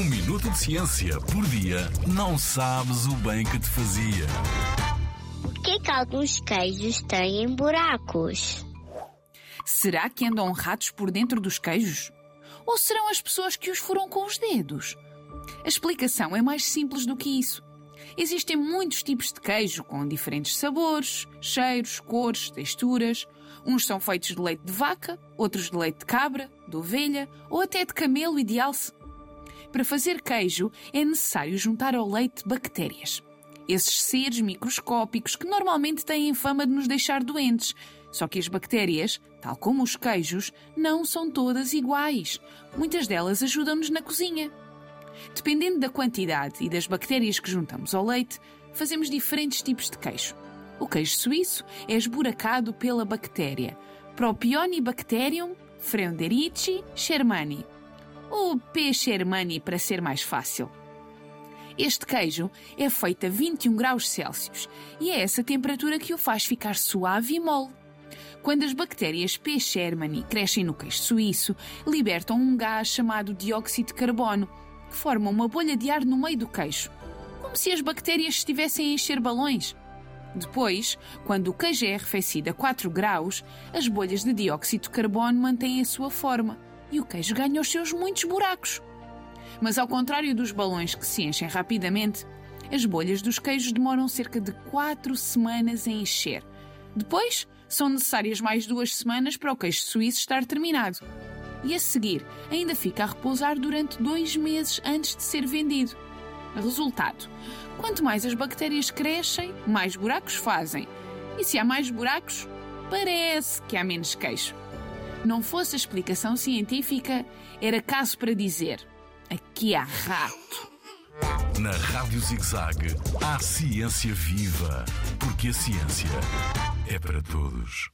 Um minuto de ciência por dia não sabes o bem que te fazia. Por que, que alguns queijos têm buracos? Será que andam ratos por dentro dos queijos? Ou serão as pessoas que os furam com os dedos? A explicação é mais simples do que isso. Existem muitos tipos de queijo com diferentes sabores, cheiros, cores, texturas. Uns são feitos de leite de vaca, outros de leite de cabra, de ovelha ou até de camelo e de alce. Para fazer queijo é necessário juntar ao leite bactérias. Esses seres microscópicos que normalmente têm fama de nos deixar doentes. Só que as bactérias, tal como os queijos, não são todas iguais. Muitas delas ajudam-nos na cozinha. Dependendo da quantidade e das bactérias que juntamos ao leite, fazemos diferentes tipos de queijo. O queijo suíço é esburacado pela bactéria Propionibacterium frenderici shermani, ou P. shermani para ser mais fácil. Este queijo é feito a 21 graus Celsius e é essa temperatura que o faz ficar suave e mole. Quando as bactérias P. shermani crescem no queijo suíço, libertam um gás chamado dióxido de carbono, que forma uma bolha de ar no meio do queijo, como se as bactérias estivessem a encher balões. Depois, quando o queijo é arrefecido a 4 graus, as bolhas de dióxido de carbono mantêm a sua forma e o queijo ganha os seus muitos buracos. Mas ao contrário dos balões que se enchem rapidamente, as bolhas dos queijos demoram cerca de 4 semanas a encher. Depois, são necessárias mais duas semanas para o queijo suíço estar terminado e a seguir ainda fica a repousar durante dois meses antes de ser vendido. Resultado: quanto mais as bactérias crescem, mais buracos fazem. E se há mais buracos, parece que há menos queijo. Não fosse explicação científica, era caso para dizer: aqui há rato. Na Rádio ZigZag, há ciência viva, porque a ciência é para todos.